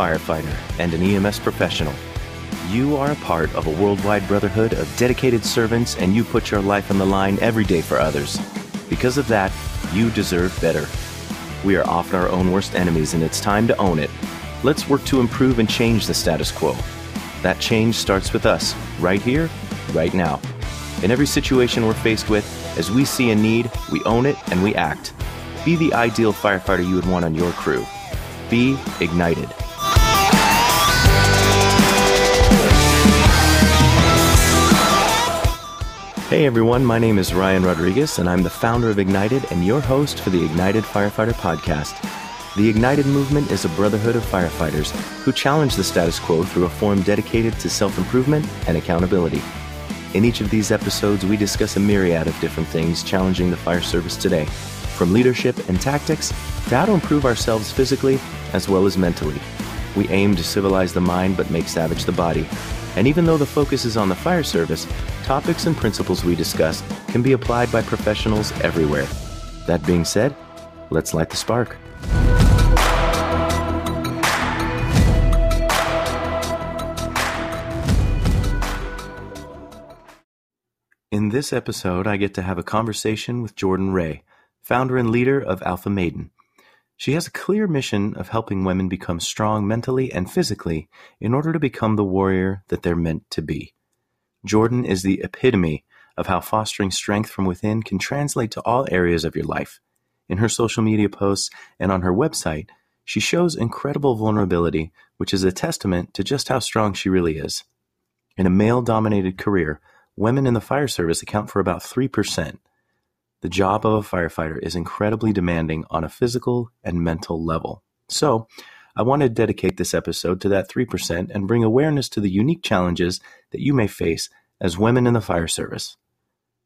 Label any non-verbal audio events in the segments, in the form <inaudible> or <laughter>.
firefighter and an EMS professional. You are a part of a worldwide brotherhood of dedicated servants and you put your life on the line every day for others. Because of that, you deserve better. We are often our own worst enemies and it's time to own it. Let's work to improve and change the status quo. That change starts with us, right here, right now. In every situation we're faced with, as we see a need, we own it and we act. Be the ideal firefighter you would want on your crew. Be ignited. Hey everyone, my name is Ryan Rodriguez, and I'm the founder of Ignited and your host for the Ignited Firefighter Podcast. The Ignited movement is a brotherhood of firefighters who challenge the status quo through a forum dedicated to self improvement and accountability. In each of these episodes, we discuss a myriad of different things challenging the fire service today, from leadership and tactics to how to improve ourselves physically as well as mentally. We aim to civilize the mind but make savage the body. And even though the focus is on the fire service, topics and principles we discuss can be applied by professionals everywhere. That being said, let's light the spark. In this episode, I get to have a conversation with Jordan Ray, founder and leader of Alpha Maiden. She has a clear mission of helping women become strong mentally and physically in order to become the warrior that they're meant to be. Jordan is the epitome of how fostering strength from within can translate to all areas of your life. In her social media posts and on her website, she shows incredible vulnerability, which is a testament to just how strong she really is. In a male dominated career, women in the fire service account for about 3%. The job of a firefighter is incredibly demanding on a physical and mental level. So, I want to dedicate this episode to that 3% and bring awareness to the unique challenges that you may face as women in the fire service.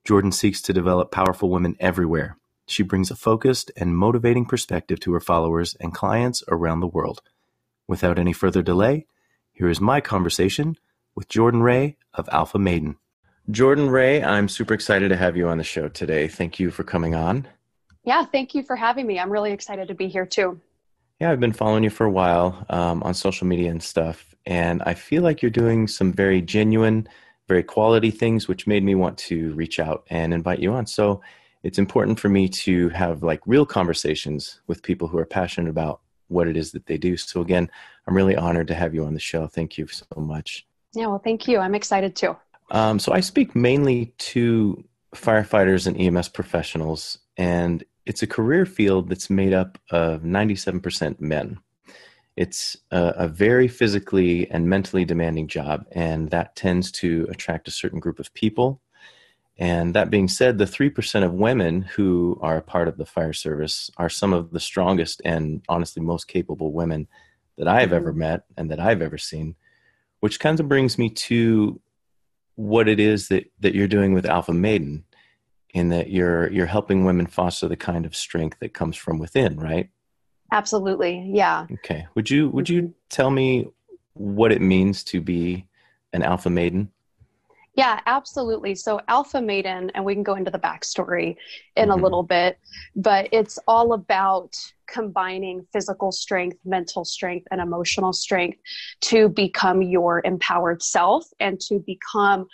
Jordan seeks to develop powerful women everywhere. She brings a focused and motivating perspective to her followers and clients around the world. Without any further delay, here is my conversation with Jordan Ray of Alpha Maiden. Jordan Ray, I'm super excited to have you on the show today. Thank you for coming on. Yeah, thank you for having me. I'm really excited to be here too. Yeah, I've been following you for a while um, on social media and stuff, and I feel like you're doing some very genuine, very quality things, which made me want to reach out and invite you on. So it's important for me to have like real conversations with people who are passionate about what it is that they do. So again, I'm really honored to have you on the show. Thank you so much. Yeah, well, thank you. I'm excited too. Um, so I speak mainly to firefighters and EMS professionals, and it's a career field that's made up of 97% men. It's a, a, very physically and mentally demanding job, and that tends to attract a certain group of people. And that being said, the 3% of women who are a part of the fire service are some of the strongest and honestly most capable women that I've ever mm-hmm. met and that I've ever seen, which kind of brings me to what it is that that you're doing with Alpha Maiden, in that you're you're helping women foster the kind of strength that comes from within, right? Absolutely, yeah. Okay. Would you would you tell me what it means to be an Alpha Maiden? Yeah, absolutely. So, Alpha Maiden, and we can go into the backstory in mm-hmm. a little bit, but it's all about combining physical strength, mental strength, and emotional strength to become your empowered self and to become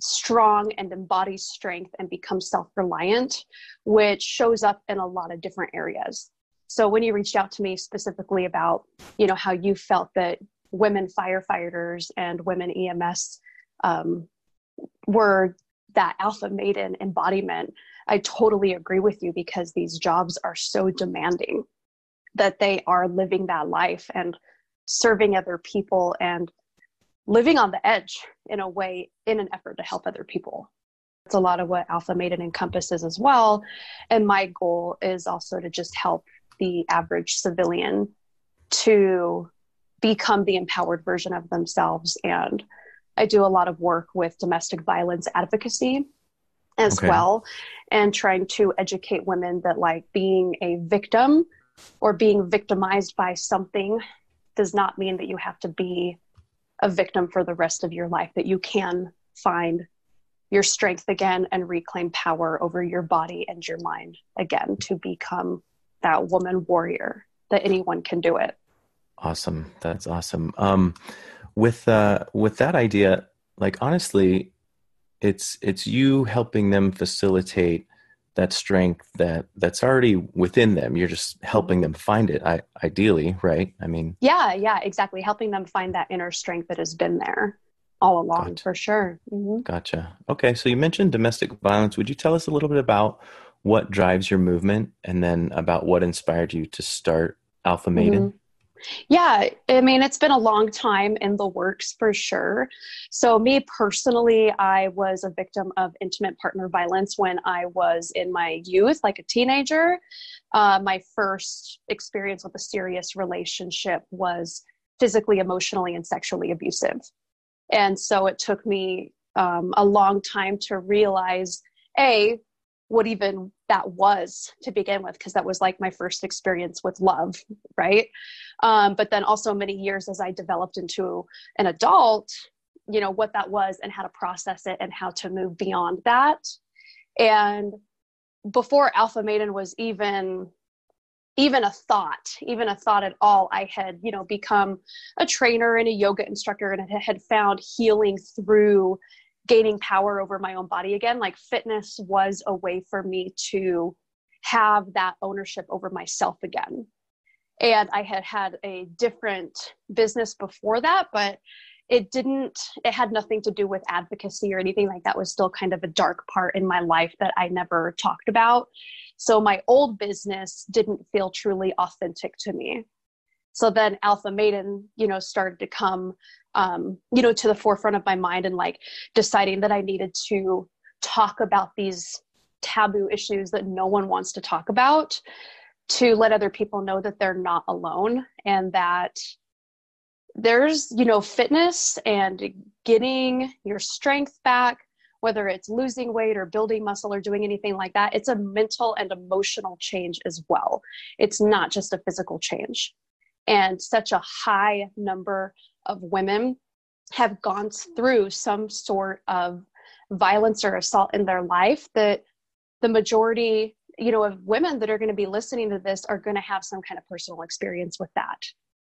strong and embody strength and become self reliant, which shows up in a lot of different areas. So, when you reached out to me specifically about, you know, how you felt that women firefighters and women EMS um, were that alpha maiden embodiment i totally agree with you because these jobs are so demanding that they are living that life and serving other people and living on the edge in a way in an effort to help other people. It's a lot of what alpha maiden encompasses as well. And my goal is also to just help the average civilian to become the empowered version of themselves and I do a lot of work with domestic violence advocacy as okay. well and trying to educate women that like being a victim or being victimized by something does not mean that you have to be a victim for the rest of your life that you can find your strength again and reclaim power over your body and your mind again to become that woman warrior that anyone can do it Awesome. That's awesome. Um, with uh, with that idea, like honestly, it's it's you helping them facilitate that strength that that's already within them. You're just helping them find it I, ideally right? I mean yeah yeah exactly. Helping them find that inner strength that has been there all along gotcha. for sure. Mm-hmm. gotcha. Okay so you mentioned domestic violence. Would you tell us a little bit about what drives your movement and then about what inspired you to start alpha maiden? Mm-hmm. Yeah, I mean, it's been a long time in the works for sure. So, me personally, I was a victim of intimate partner violence when I was in my youth, like a teenager. Uh, my first experience with a serious relationship was physically, emotionally, and sexually abusive. And so, it took me um, a long time to realize A, what even that was to begin with because that was like my first experience with love right? Um, but then also many years as i developed into an adult you know what that was and how to process it and how to move beyond that. And before alpha maiden was even even a thought even a thought at all i had you know become a trainer and a yoga instructor and had found healing through gaining power over my own body again like fitness was a way for me to have that ownership over myself again. And i had had a different business before that but it didn't it had nothing to do with advocacy or anything like that. Was still kind of a dark part in my life that i never talked about. So my old business didn't feel truly authentic to me so then alpha maiden you know started to come um, you know to the forefront of my mind and like deciding that i needed to talk about these taboo issues that no one wants to talk about to let other people know that they're not alone and that there's you know fitness and getting your strength back whether it's losing weight or building muscle or doing anything like that it's a mental and emotional change as well. It's not just a physical change and such a high number of women have gone through some sort of violence or assault in their life that the majority you know of women that are going to be listening to this are going to have some kind of personal experience with that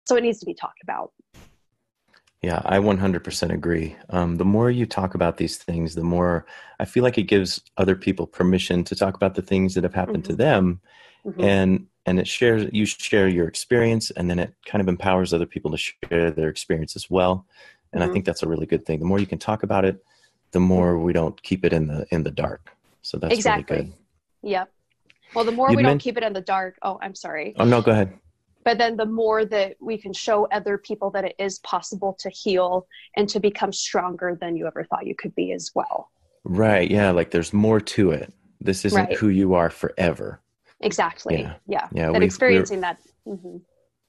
so it needs to be talked about yeah i 100% agree um, the more you talk about these things the more i feel like it gives other people permission to talk about the things that have happened mm-hmm. to them mm-hmm. and and it shares you share your experience and then it kind of empowers other people to share their experience as well. And mm-hmm. i think that's a really good thing. The more you can talk about it the more we don't keep it in the in the dark. So that's exactly. really good. Yep. Well the more you we don't keep it in the dark oh i'm sorry. Oh no go ahead. But then the more that we can show other people that it is possible to heal and to become stronger than you ever thought you could be as well. Right. Yeah like there's more to it. This isn't right. who you are forever exactly yeah yeah, yeah that experiencing that mm-hmm.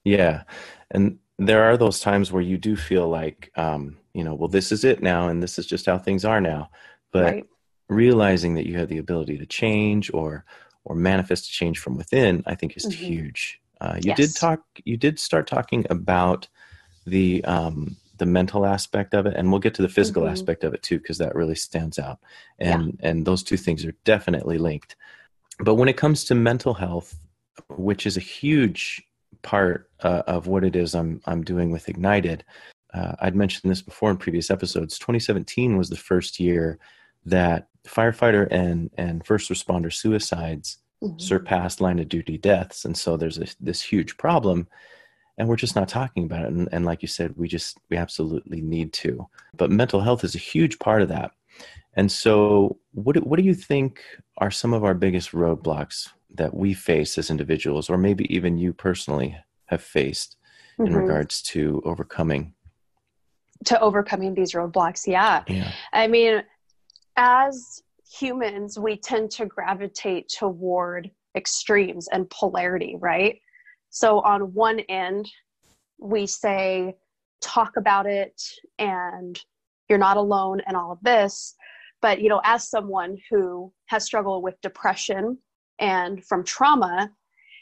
yeah and there are those times where you do feel like um, you know well this is it now and this is just how things are now but right. realizing that you have the ability to change or or manifest a change from within i think is mm-hmm. huge uh, you yes. did talk you did start talking about the um, the mental aspect of it and we'll get to the physical mm-hmm. aspect of it too because that really stands out and yeah. and those two things are definitely linked but when it comes to mental health, which is a huge part uh, of what it is I'm I'm doing with Ignited, uh, I'd mentioned this before in previous episodes. 2017 was the first year that firefighter and and first responder suicides mm-hmm. surpassed line of duty deaths, and so there's a, this huge problem, and we're just not talking about it. And, and like you said, we just we absolutely need to. But mental health is a huge part of that. And so, what do, what do you think are some of our biggest roadblocks that we face as individuals, or maybe even you personally have faced mm-hmm. in regards to overcoming? To overcoming these roadblocks, yeah. yeah. I mean, as humans, we tend to gravitate toward extremes and polarity, right? So, on one end, we say, talk about it and you're not alone and all of this but you know as someone who has struggled with depression and from trauma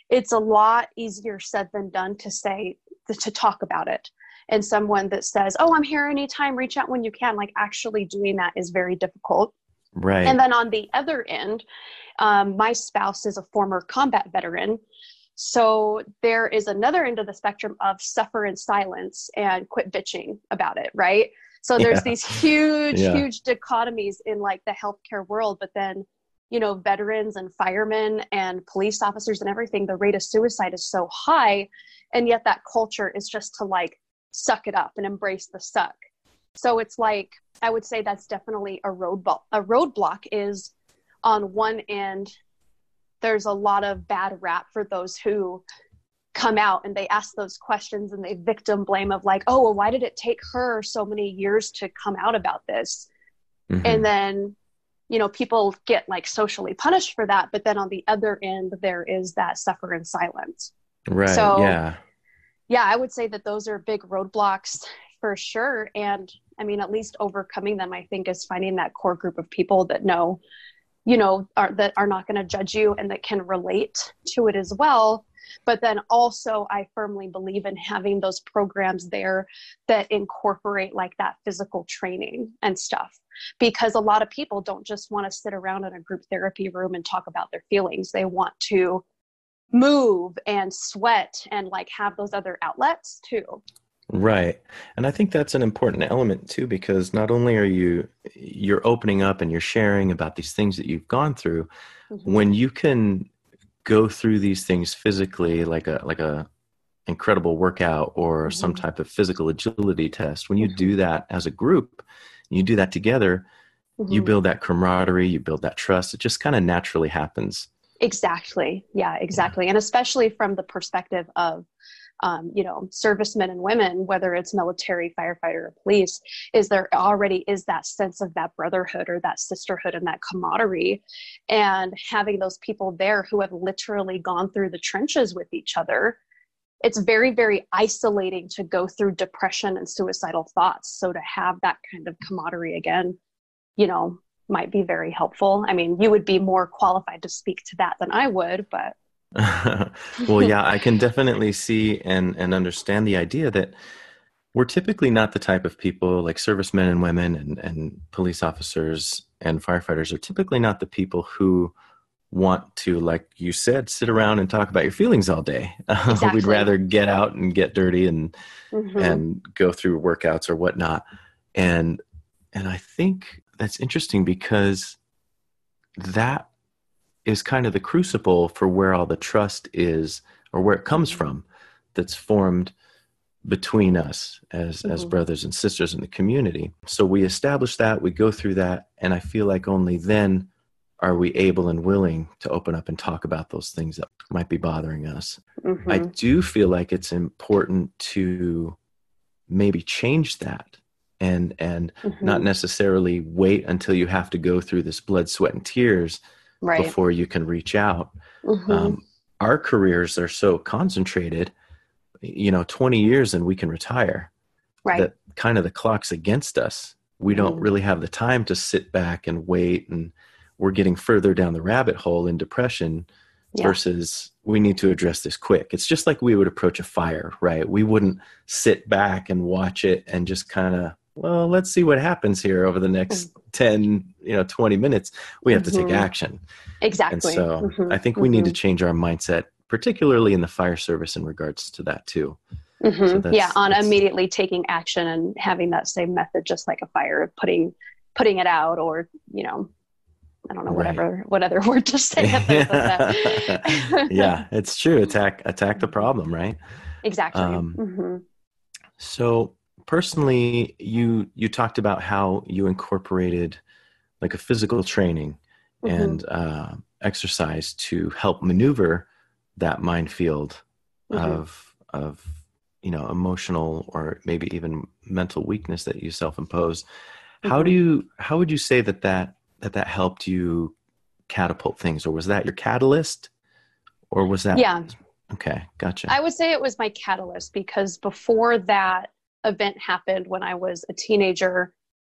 it's a lot easier said than done to say to talk about it. And someone that says oh i'm here anytime reach out when you can like actually doing that is very difficult. Right. And then on the other end um, my spouse is a former combat veteran. So there is another end of the spectrum of suffer in silence and quit bitching about it, right? So there's yeah. these huge, yeah. huge dichotomies in like the healthcare world, but then you know veterans and firemen and police officers and everything the rate of suicide is so high and yet that culture is just to like suck it up and embrace the suck so it's like i would say that's definitely a roadblock a roadblock is on one end there's a lot of bad rap for those who come out and they ask those questions and they victim blame of like oh well why did it take her so many years to come out about this? Mm-hmm. and then you know people get like socially punished for that but then on the other end there is that suffer in silence. Right so yeah. yeah i would say that those are big roadblocks for sure. And i mean at least overcoming them i think is finding that core group of people that know you know are that are not going to judge you and that can relate to it as well but then also i firmly believe in having those programs there that incorporate like that physical training and stuff. Because a lot of people don't just want to sit around in a group therapy room and talk about their feelings. They want to move and sweat and like have those other outlets too. Right. And i think that's an important element too because not only are you you're opening up and you're sharing about these things that you've gone through mm-hmm. when you can go through these things physically like a like a incredible workout or mm-hmm. some type of physical agility test when you mm-hmm. do that as a group you do that together mm-hmm. you build that camaraderie you build that trust it just kind of naturally happens exactly yeah exactly yeah. and especially from the perspective of um, you know servicemen and women whether it's military firefighter or police is there already is that sense of that brotherhood or that sisterhood and that camaraderie and having those people there who have literally gone through the trenches with each other. It's very very isolating to go through depression and suicidal thoughts. So to have that kind of camaraderie again you know might be very helpful. I mean you would be more qualified to speak to that than i would but <laughs> well, yeah, I can definitely see and and understand the idea that we're typically not the type of people like servicemen and women and, and police officers and firefighters are typically not the people who want to, like you said, sit around and talk about your feelings all day. <laughs> Exactly. We'd rather get out and get dirty and mm-hmm. and go through workouts or whatnot. And and I think that's interesting because that is kind of the crucible for where all the trust is or where it comes from that's formed between us as mm-hmm. as brothers and sisters in the community so we establish that we go through that and i feel like only then are we able and willing to open up and talk about those things that might be bothering us mm-hmm. i do feel like it's important to maybe change that and and mm-hmm. not necessarily wait until you have to go through this blood sweat and tears right. before you can reach out. Mm-hmm. Um, our careers are so concentrated, you know, 20 years and we can retire. Right. That kind of the clock's against us. We mm-hmm. don't really have the time to sit back and wait, and we're getting further down the rabbit hole in depression yeah. versus we need to address this quick. It's just like we would approach a fire, right? We wouldn't sit back and watch it and just kind of well, let's see what happens here over the next mm. 10, you know, 20 minutes. We have mm-hmm. to take mm-hmm. action. Exactly. And so mm-hmm. I think we mm-hmm. need to mm-hmm. change our mindset, particularly in the fire service in regards to that too. Mm-hmm. So yeah, on immediately taking action and having that same method, just like a fire, of putting putting it out, or you know, I don't know whatever right. what other <laughs> word to say. <laughs> yeah, it's true. Attack attack the <laughs> problem, right? Exactly. Um, so personally, you you talked about how you incorporated like a physical training mm-hmm. and uh, exercise to help maneuver that minefield mm-hmm. of of you know emotional or maybe even mental weakness that you self-impose. Mm-hmm. How do you how would you say that that that that helped you catapult things, or was that your catalyst, or was that yeah? Okay, gotcha. I would say it was my catalyst because before that, event happened when I was a teenager.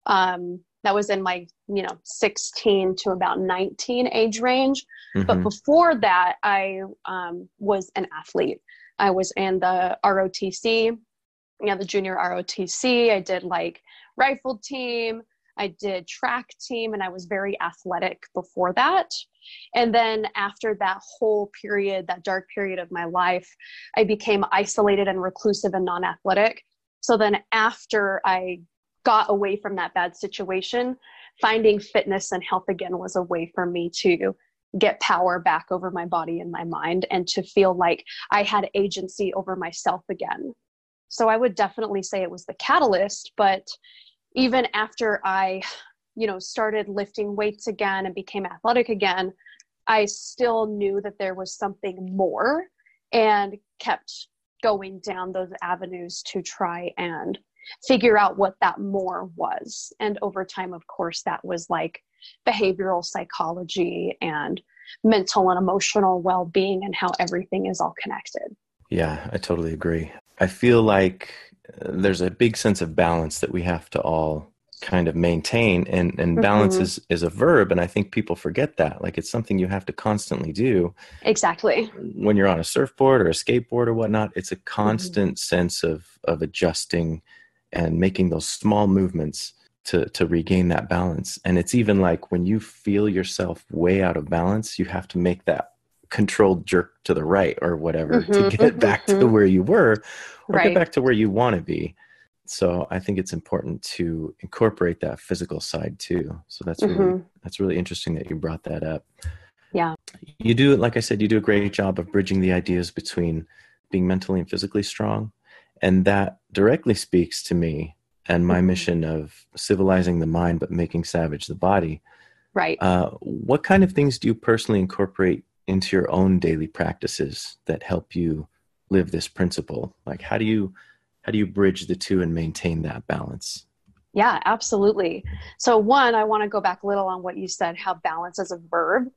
Um, that was in my, you know, 16 to about 19 age range. Mm-hmm. But before that, I um, was an athlete. I was in the ROTC, you know, the junior ROTC. I did like rifle team. I did track team and I was very athletic before that. And then after that whole period, that dark period of my life, I became isolated and reclusive and non athletic. So then after I got away from that bad situation, finding fitness and health again was a way for me to get power back over my body and my mind and to feel like I had agency over myself again. So I would definitely say it was the catalyst, but even after I, you know, started lifting weights again and became athletic again, I still knew that there was something more and kept going down those avenues to try and figure out what that more was. And over time, of course, that was like behavioral psychology and mental and emotional well being and how everything is all connected. Yeah, I totally agree. I feel like uh, there's a big sense of balance that we have to all kind of maintain and and mm-hmm. balance is is a verb and i think people forget that like it's something you have to constantly do exactly when you're on a surfboard or a skateboard or whatnot it's a mm-hmm. constant mm-hmm. sense of of adjusting and making those small movements to to regain that balance and it's even like when you feel yourself way out of balance you have to make that controlled jerk to the right or whatever mm-hmm, to get mm-hmm, <laughs> back to mm-hmm. where you were or right. get back to where you want to be so i think it's important to incorporate that physical side too so that's really mm-hmm. that's really interesting that you brought that up yeah you do like i said you do a great job of bridging the ideas between being mentally and physically strong and that directly speaks to me and my mm-hmm. mission of civilizing the mind but making savage the body. Right. Uh, what kind of things do you personally incorporate into your own daily practices that help you live this principle? Like, how do you how do you bridge the two and maintain that balance? Yeah, absolutely. So, one, I want to go back a little on what you said, how balance is a verb.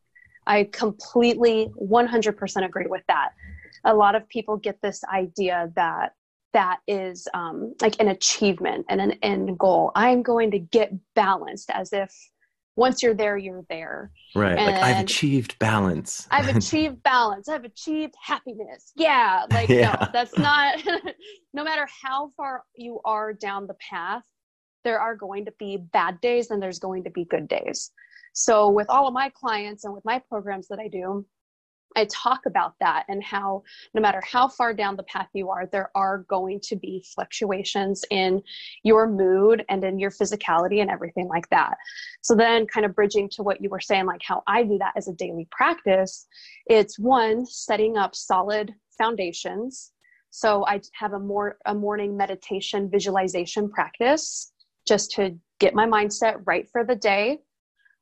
I completely 100% agree with that. A lot of people get this idea that that is um, like an achievement and an end goal. I'm going to get balanced as if once you're there, you're there. Right. And like I've achieved balance. I've <laughs> achieved balance. I've achieved happiness. Yeah. Like, yeah. no, that's <laughs> not, <laughs> no matter how far you are down the path, there are going to be bad days and there's going to be good days. So, with all of my clients and with my programs that I do, I talk about that and how no matter how far down the path you are, there are going to be fluctuations in your mood and in your physicality and everything like that. So, then kind of bridging to what you were saying, like how I do that as a daily practice, it's one, setting up solid foundations. So, I have a more a morning meditation visualization practice just to get my mindset right for the day.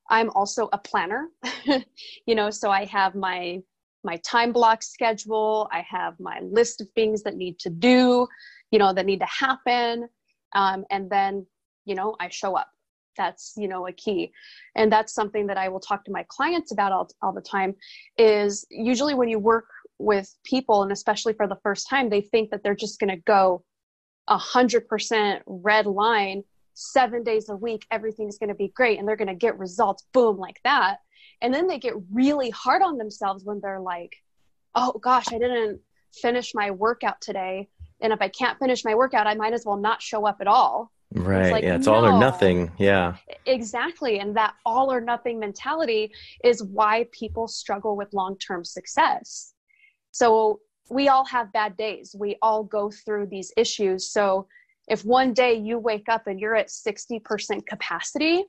I'm also a planner, <laughs> you know, so I have my my time block schedule. I have my list of things that need to do you know that need to happen. Um, and then you know i show up. That's you know a key. And that's something that i will talk to my clients about all, all the time is usually when you work with people and especially for the first time they think that they're just going to go a hundred percent red line seven days a week. Everything's going to be great and they're going to get results boom like that and then they get really hard on themselves when they're like oh gosh i didn't finish my workout today. And if i can't finish my workout i might as well not show up at all. Right. it's like, yeah it's no. all or nothing. Yeah. Exactly. And that all or nothing mentality is why people struggle with long-term success. So we all have bad days. We all go through these issues. So if one day you wake up and you're at 60% capacity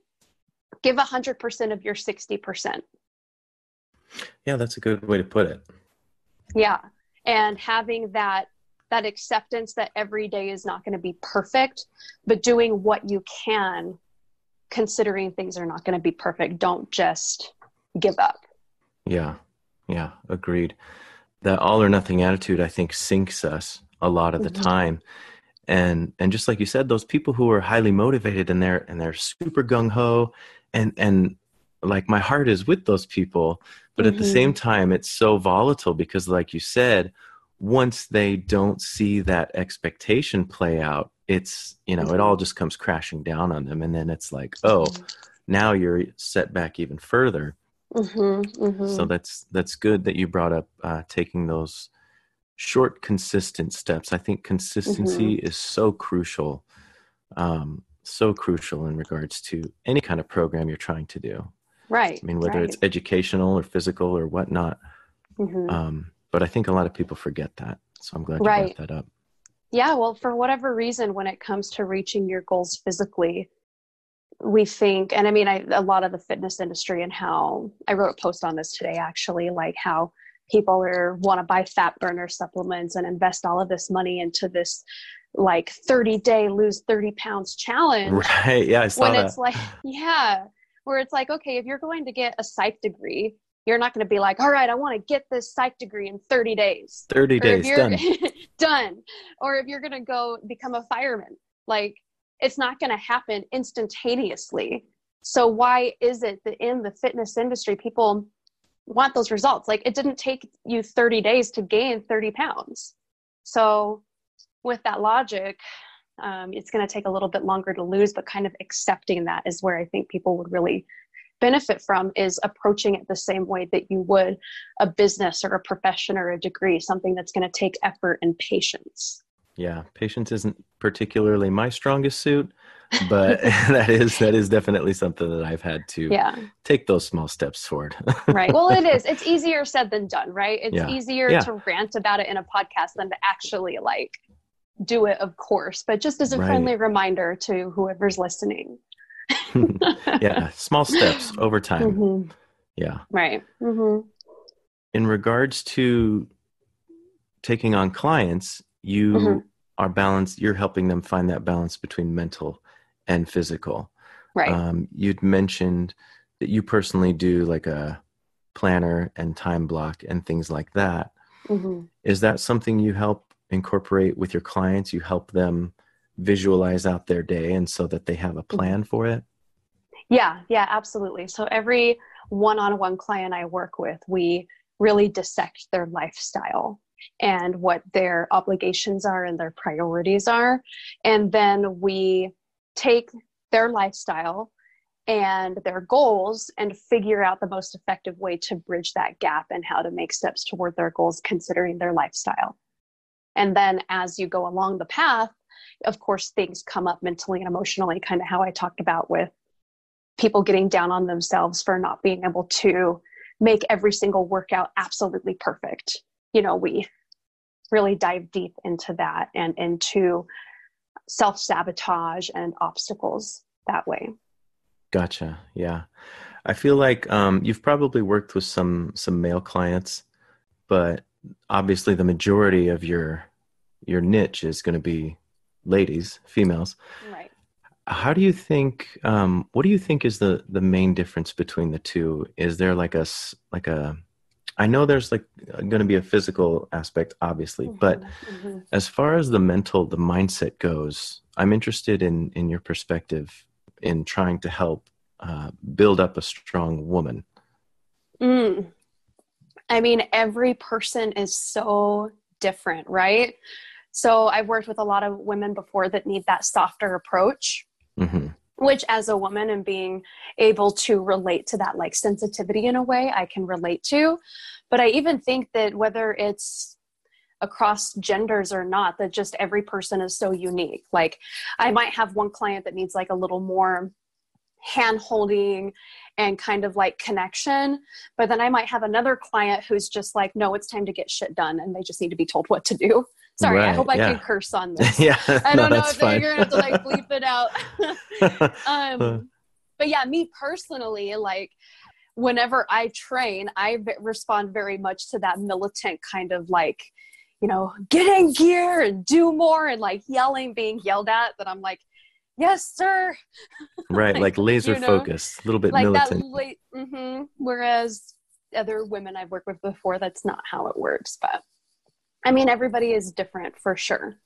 give 100% of your 60%. Yeah, that's a good way to put it. Yeah. And having that that acceptance that every day is not going to be perfect, but doing what you can considering things are not going to be perfect. Don't just give up. Yeah. Yeah, agreed. That all or nothing attitude I think sinks us a lot of the mm-hmm. time and and just like you said those people who are highly motivated and they're and they're super gung-ho and and like my heart is with those people but mm-hmm. at the mm-hmm. same time it's so volatile because like you said once they don't see that expectation play out it's you know mm-hmm. it all just comes crashing down on them and then it's like oh mm-hmm. now you're set back even further mm-hmm. Mm-hmm. so that's that's good that you brought up uh, taking those short consistent steps i think consistency is so crucial um, so crucial in regards to any kind of program you're trying to do. Right. I mean, whether right. it's educational or physical or whatnot. Mhm. Um, but I think a lot of people forget that. So I'm glad you Right. brought that up. Yeah, well, for whatever reason, when it comes to reaching your goals physically, we think, and I mean, I, a lot of the fitness industry and how I wrote a post on this today, actually, like how people are want to buy fat burner supplements and invest all of this money into this like 30 day lose 30 pounds challenge Right. Yeah, I saw when that. it's like <laughs> yeah where it's like okay if you're going to get a psych degree you're not going to be like all right i want to get this psych degree in 30 days 30 or days done. <laughs> done or if you're going to go become a fireman like it's not going to happen instantaneously so why is it that in the fitness industry people want those results like it didn't take you 30 days to gain 30 pounds so with that logic um, it's going to take a little bit longer to lose but kind of accepting that is where i think people would really benefit from is approaching it the same way that you would a business or a profession or a degree something that's going to take effort and patience Yeah, patience isn't particularly my strongest suit, <laughs> but <laughs> that is that is definitely something that I've had to yeah take those small steps toward. <laughs> right well it is it's easier said than done right it's Yeah. easier Yeah. to rant about it in a podcast than to actually like do it of course but just as a Right. friendly reminder to whoever's listening <laughs> yeah, small steps <laughs> over time. Mhm. Yeah. right hmm In regards to taking on clients, you Mhm. are balanced. You're helping them find that balance between mental and physical. right Um, you'd mentioned that you personally do like a planner and time block and things like that. hmm Is that something you help incorporate with your clients? You help them visualize out their day and so that they have a mm-hmm. plan for it? Yeah, yeah, absolutely. So every one on one client I work with, we really dissect their lifestyle and what their obligations are and their priorities are. And then we take their lifestyle and their goals and figure out the most effective way to bridge that gap and how to make steps toward their goals considering their lifestyle. And then as you go along the path, of course, things come up mentally and emotionally, kind of how I talked about with people getting down on themselves for not being able to make every single workout absolutely perfect. You know, we really dive deep into that and into self sabotage and obstacles that way. Gotcha. Yeah. I feel like um, you've probably worked with some some male clients, but obviously the majority of your your niche is going to be ladies, females. Right. How do you think? Um, what do you think is the the main difference between the two? Is there like a like a? I know there's like going to be a physical aspect, obviously, but Mhm. as far as the mental, the mindset goes, I'm interested in in your perspective in trying to help uh, build up a strong woman. Mm. I mean, every person is so different, right? So I've worked with a lot of women before that need that softer approach. hmm which as a woman and being able to relate to that like sensitivity in a way i can relate to but i even think that whether it's across genders or not that just every person is so unique like i might have one client that needs like a little more hand holding and kind of like connection but then i might have another client who's just like no it's time to get shit done and they just need to be told what to do sorry i hope i yeah. can curse on <laughs> this yeah, I don't know that's if you're gonna have to like bleep it out. <laughs> Uh. um, but yeah, me personally, like whenever I train, I v- respond very much to that militant kind of like, you know, get in gear and do more and like yelling, being yelled at. That I'm like, yes, sir. <laughs> right, like laser you know, focused, a little bit like militant. that late. hmm Whereas other women I've worked with before, that's not how it works. But I mean, everybody is different for sure.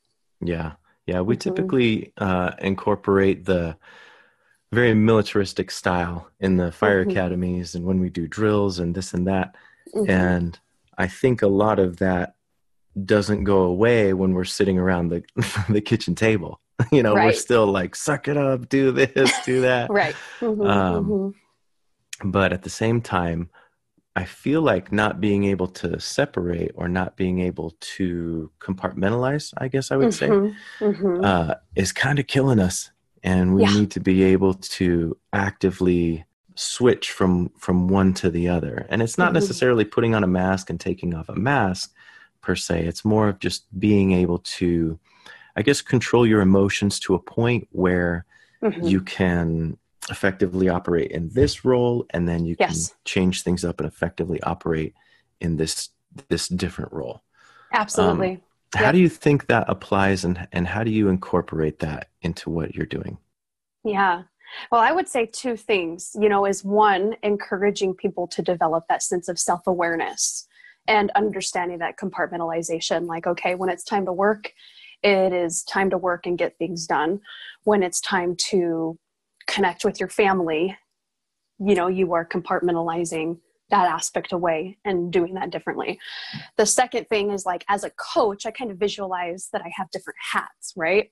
Yeah, yeah. We Mhm. typically uh, incorporate the very militaristic style in the fire Mhm. academies and when we do drills and this and that. Mhm. And I think a lot of that doesn't go away when we're sitting around the <laughs> the kitchen table. <laughs> You know, we're still like, suck it up, do this, do <laughs> that. right. Mhm, Um, mhm. But at the same time, I feel like not being able to separate or not being able to compartmentalize, I guess I would say, Mhm, mhm. uh, is kind of killing us. and we Yeah. need to be able to actively switch from from one to the other and it's not Mhm. necessarily putting on a mask and taking off a mask per se it's more of just being able to i guess control your emotions to a point where Mhm. you can effectively operate in this role and then you can Yes. change things up and effectively operate in this this different role Absolutely. how Yep. do you think that applies and and how do you incorporate that into what you're doing Yeah. Well, I would say two things, you know, is one, encouraging people to develop that sense of self awareness and understanding that compartmentalization. Like, okay, when it's time to work, it is time to work and get things done. When it's time to connect with your family, you know, you are compartmentalizing that aspect away and doing that differently. The second thing is like, as a coach, I kind of visualize that I have different hats, right?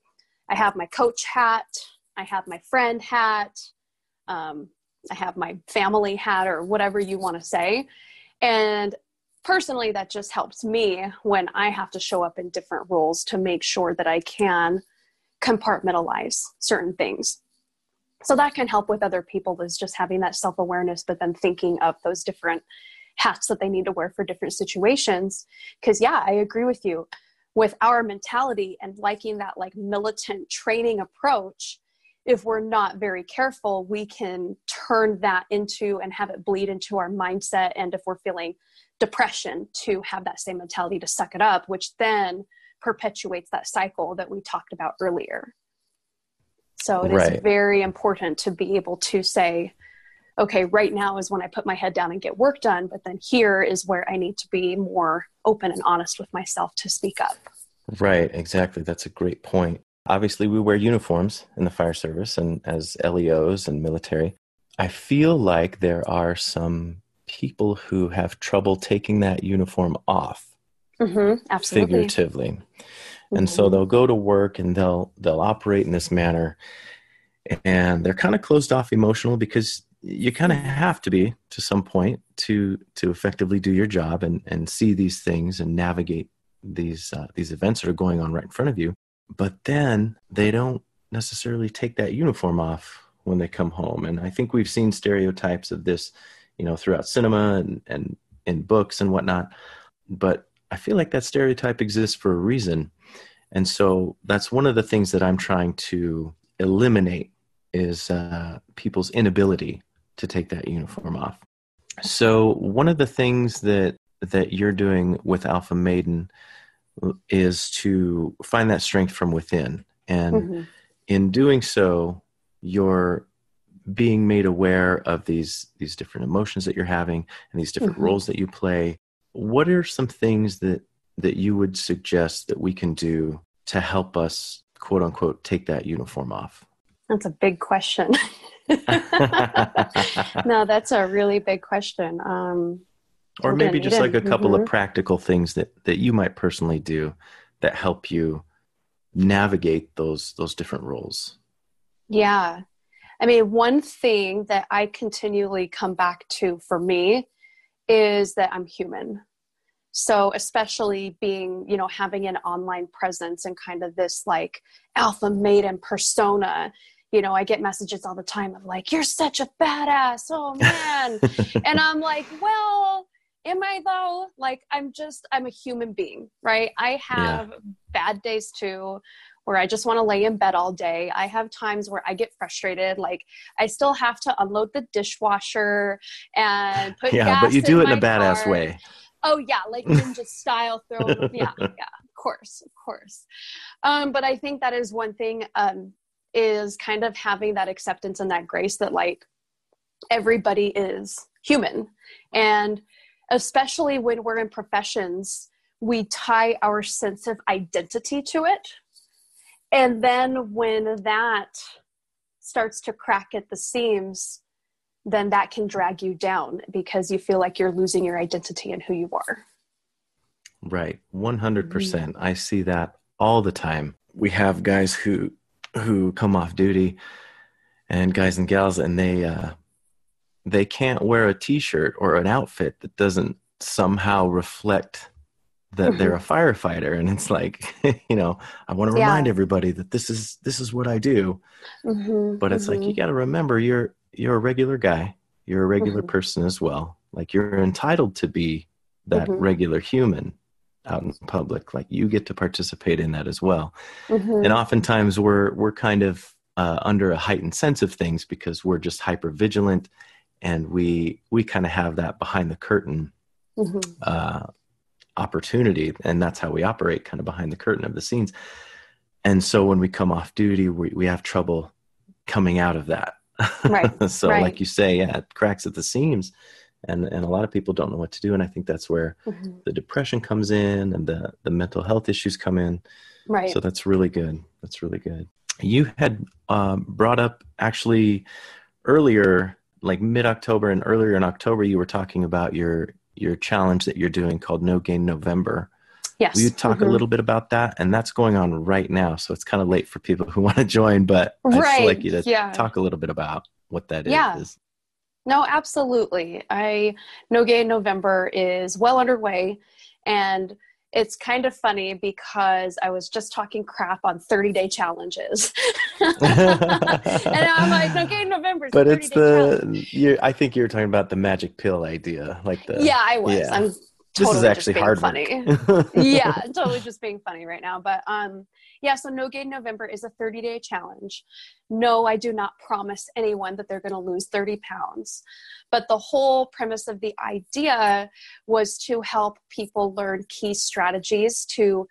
I have my coach hat, I have my friend hat, um, I have my family hat, or whatever you want to say. And personally, that just helps me when I have to show up in different roles to make sure that I can compartmentalize certain things. So that can help with other people is just having that self awareness, but then thinking of those different hats that they need to wear for different situations. Because, yeah, I agree with you. With our mentality and liking that like militant training approach, if we're not very careful, we can turn that into and have it bleed into our mindset. And if we're feeling depression, to have that same mentality to suck it up, which then perpetuates that cycle that we talked about earlier. So it is Right. very important to be able to say, okay, right now is when I put my head down and get work done, but then here is where I need to be more open and honest with myself to speak up. Right, exactly. That's a great point. Obviously, we wear uniforms in the fire service and as LEOs and military. I feel like there are some people who have trouble taking that uniform off Mm-hmm, absolutely. figuratively. And so Mhm. they'll go to work and they'll they'll operate in this manner and they're kind of closed off emotional because you kind of have to be to some point to to effectively do your job and and see these things and navigate these uh, these events that are going on right in front of you but then they don't necessarily take that uniform off when they come home and i think we've seen stereotypes of this you know throughout cinema and and in books and whatnot. But i feel like that stereotype exists for a reason. And so that's one of the things that i'm trying to eliminate is uh, people's inability to take that uniform off. So one of the things that that you're doing with alpha maiden is to find that strength from within. And Mhm. in doing so you're being made aware of these these different emotions that you're having and these different Mhm. roles that you play what are some things that that you would suggest that we can do to help us quote unquote take that uniform off That's a big question. <laughs> no, that's a really big question. Um, or maybe just like a couple of Mhm. practical things that that you might personally do that help you navigate those those different roles yeah. I mean, one thing that I continually come back to for me is that I'm human. So, especially being, you know, having an online presence and kind of this like alpha maiden persona, you know, I get messages all the time of like, you're such a badass. Oh <laughs> man. and I'm like, well, am I though? Like, I'm just, I'm a human being, right? I have bad days too where I just want to lay in bed all day. I have times where I get frustrated. Like, I still have to unload the dishwasher and put yeah but you do it in a badass car. way Oh, yeah, like ninja style <laughs> throw. Yeah, yeah, of course, of course. Um, but I think that is one thing um, is kind of having that acceptance and that grace that like everybody is human. And especially when we're in professions, we tie our sense of identity to it. And then when that starts to crack at the seams, then that can drag you down because you feel like you're losing your identity and who you are. Right, one hundred percent. I see that all the time. We have guys who who come off duty, and guys and gals, and they uh, they can't wear a T-shirt or an outfit that doesn't somehow reflect that mm-hmm. they're <laughs> a firefighter and it's like <laughs> you know i want to remind yeah. everybody that this is this is what i do mm-hmm. but it's like you mm-hmm. got to remember you're you're a regular guy you're a regular mm-hmm. person as well like you're entitled to be that mm-hmm. regular human out in public like you get to participate in that as well and oftentimes we're we're kind of uh, under a heightened sense of things because we're just hyper vigilant and we we kind of have that behind the curtain mm-hmm. uh, opportunity and that's how we operate kind of behind the curtain of the scenes. And so when we come off duty we, we have trouble coming out of that. Right <laughs> so right. like you say yeah it cracks at the seams and and a lot of people don't know what to do and i think that's where mm-hmm. the depression comes in and the the mental health issues come in. Right. So that's really good. That's really good. You had um, brought up actually earlier like mid-october and earlier in october you were talking about your your challenge that you're doing called no gain november yes will you talk mm-hmm. a little bit about that and that's going on right now so it's kind of late for people who <laughs> want to join but right. i'd like you to yeah. talk a little bit about what that yeah. is. no absolutely i no gain november is well underway and it's kind of funny because I was just talking crap on 30 day challenges. and I'm like, okay, November. But it's the, I think you're talking about the magic pill idea. Like the, yeah, I was. Yeah. I'm Totally this is actually hard funny. <laughs> yeah, totally just being funny right now. But um, yeah, so No Gain November is a 30 day challenge. No, I do not promise anyone that they're going to lose 30 pounds. But the whole premise of the idea was to help people learn key strategies to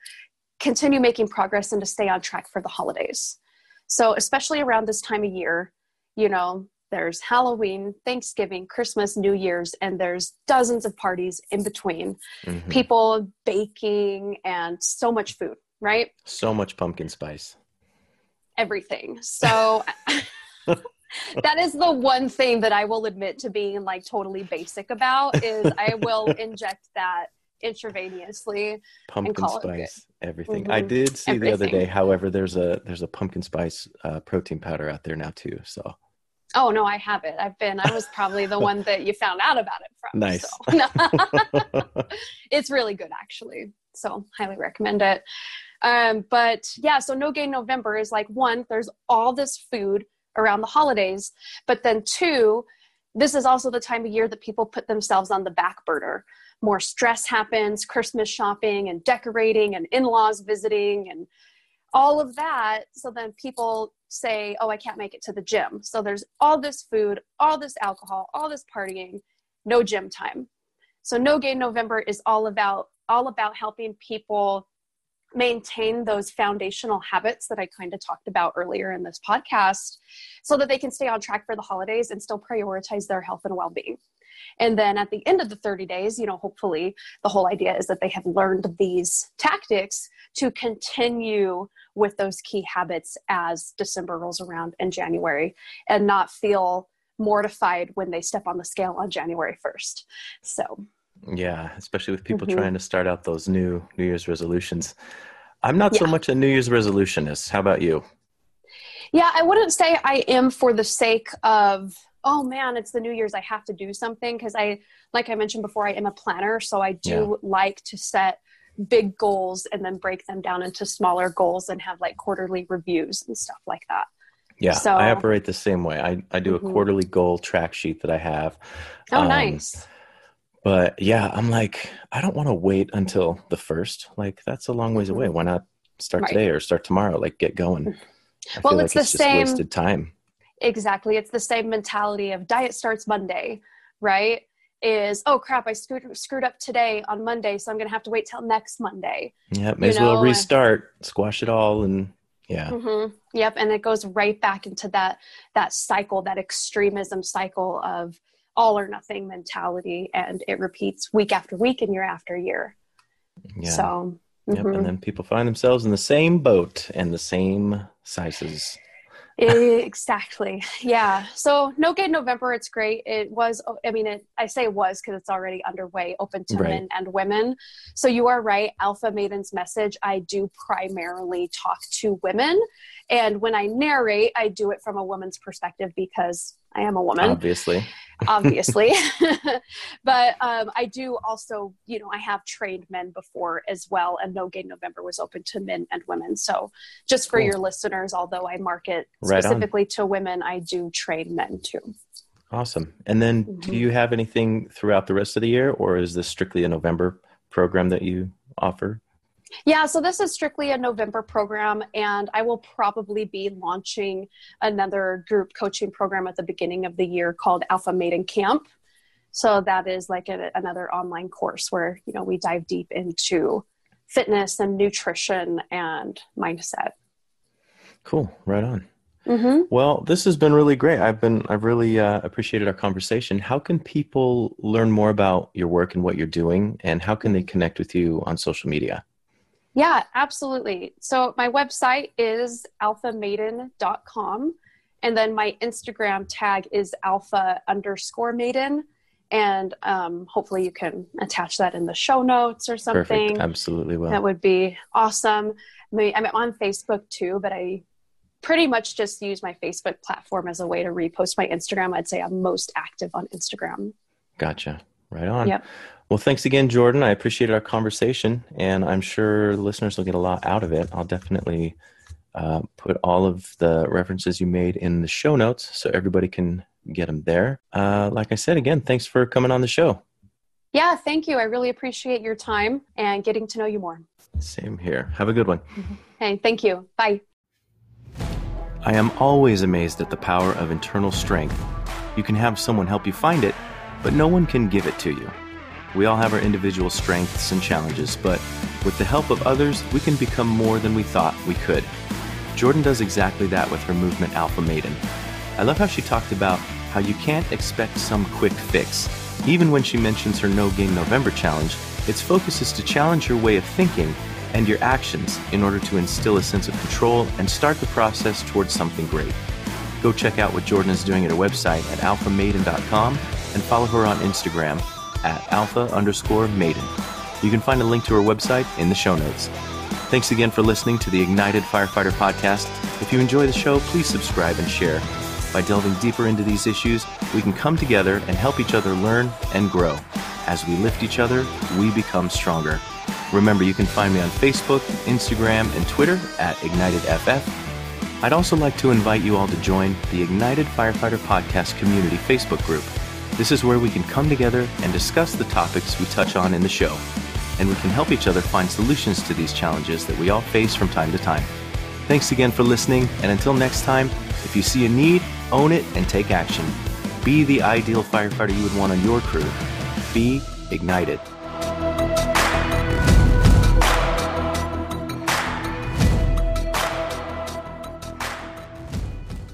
continue making progress and to stay on track for the holidays. So, especially around this time of year, you know, there's Halloween, Thanksgiving, Christmas, New Year's, and there's dozens of parties in between. Mm-hmm. People baking and so much food, right? So much pumpkin spice. Everything. So <laughs> that is the one thing that I will admit to being like totally basic about is I will <laughs> inject that intravenously pumpkin spice everything mm-hmm. i did see everything. the other day however there's a there's a pumpkin spice uh, protein powder out there now too so Oh no, I have it. I've been. I was probably the one that you found out about it from. Nice. So. <laughs> it's really good, actually. So highly recommend it. Um, but yeah, so No Gain November is like one. There's all this food around the holidays, but then two, this is also the time of year that people put themselves on the back burner. More stress happens, Christmas shopping and decorating and in-laws visiting and all of that. So then people say, oh, I can't make it to the gym. So there's all this food, all this alcohol, all this partying, no gym time. So No Gain November is all about all about helping people maintain those foundational habits that I kind of talked about earlier in this podcast so that they can stay on track for the holidays and still prioritize their health and well-being. And then at the end of the 30 days, you know, hopefully the whole idea is that they have learned these tactics to continue with those key habits as December rolls around and January and not feel mortified when they step on the scale on January 1st. So, yeah, especially with people mm-hmm. trying to start out those new New Year's resolutions. I'm not yeah. so much a New Year's resolutionist. How about you? Yeah, I wouldn't say I am for the sake of oh man, it's the New Year's, I have to do something because I, like I mentioned before, I am a planner, so I do yeah. like to set big goals and then break them down into smaller goals and have like quarterly reviews and stuff like that. Yeah, so, I operate the same way. I, I do a mm-hmm. quarterly goal track sheet that I have. Oh, um, nice. But yeah, I'm like, I don't want to wait until the first. Like, that's a long ways away. Mm-hmm. Why not start right. today or start tomorrow? Like, get going. Mm. I well, it's like the same. wasted time. Exactly. It's the same mentality of diet starts Monday, right? is oh crap i screwed, screwed up today on monday so i'm going to have to wait till next monday yeah may as know? well restart squash it all and yeah mm-hmm. yep and it goes right back into that that cycle that extremism cycle of all or nothing mentality and it repeats week after week and year after year yeah. so mm-hmm. yep and mm-hmm. then people find themselves in the same boat and the same sizes exactly. Yeah. So No Gain November, it's great. It was, I mean, it, I say it was because it's already underway, open to right. men and women. So you are right. Alpha Maiden's message, I do primarily talk to women And when I narrate, I do it from a woman's perspective because I am a woman. Obviously. obviously. <laughs> <laughs> but um, I do also, you know, I have trained men before as well. And No Gain November was open to men and women. So just for cool. your listeners, although I market right specifically on. to women, I do train men too. Awesome. And then mm-hmm. do you have anything throughout the rest of the year, or is this strictly a November program that you offer? Yeah, so this is strictly a November program, and I will probably be launching another group coaching program at the beginning of the year called Alpha Maiden Camp. So that is like a, another online course where you know we dive deep into fitness and nutrition and mindset. Cool, right on. Mm-hmm. Well, this has been really great. I've been I've really uh, appreciated our conversation. How can people learn more about your work and what you're doing, and how can they connect with you on social media? Yeah, absolutely. So my website is alphamaiden.com, and then my Instagram tag is alpha underscore maiden, and um, hopefully you can attach that in the show notes or something. Perfect. Absolutely will. That would be awesome. I'm on Facebook too, but I pretty much just use my Facebook platform as a way to repost my Instagram. I'd say I'm most active on Instagram. Gotcha. Right on. Yep. Well, thanks again, Jordan. I appreciated our conversation, and I'm sure listeners will get a lot out of it. I'll definitely uh, put all of the references you made in the show notes so everybody can get them there. Uh, like I said, again, thanks for coming on the show. Yeah, thank you. I really appreciate your time and getting to know you more. Same here. Have a good one. Hey, thank you. Bye. I am always amazed at the power of internal strength. You can have someone help you find it, but no one can give it to you. We all have our individual strengths and challenges, but with the help of others, we can become more than we thought we could. Jordan does exactly that with her movement Alpha Maiden. I love how she talked about how you can't expect some quick fix. Even when she mentions her No Gain November challenge, its focus is to challenge your way of thinking and your actions in order to instill a sense of control and start the process towards something great. Go check out what Jordan is doing at her website at alphamaiden.com and follow her on Instagram at alpha underscore maiden. You can find a link to her website in the show notes. Thanks again for listening to the Ignited Firefighter podcast. If you enjoy the show, please subscribe and share. By delving deeper into these issues, we can come together and help each other learn and grow. As we lift each other, we become stronger. Remember, you can find me on Facebook, Instagram, and Twitter at IgnitedFF. I'd also like to invite you all to join the Ignited Firefighter Podcast Community Facebook group. This is where we can come together and discuss the topics we touch on in the show, and we can help each other find solutions to these challenges that we all face from time to time. Thanks again for listening, and until next time, if you see a need, own it and take action. Be the ideal firefighter you would want on your crew. Be ignited.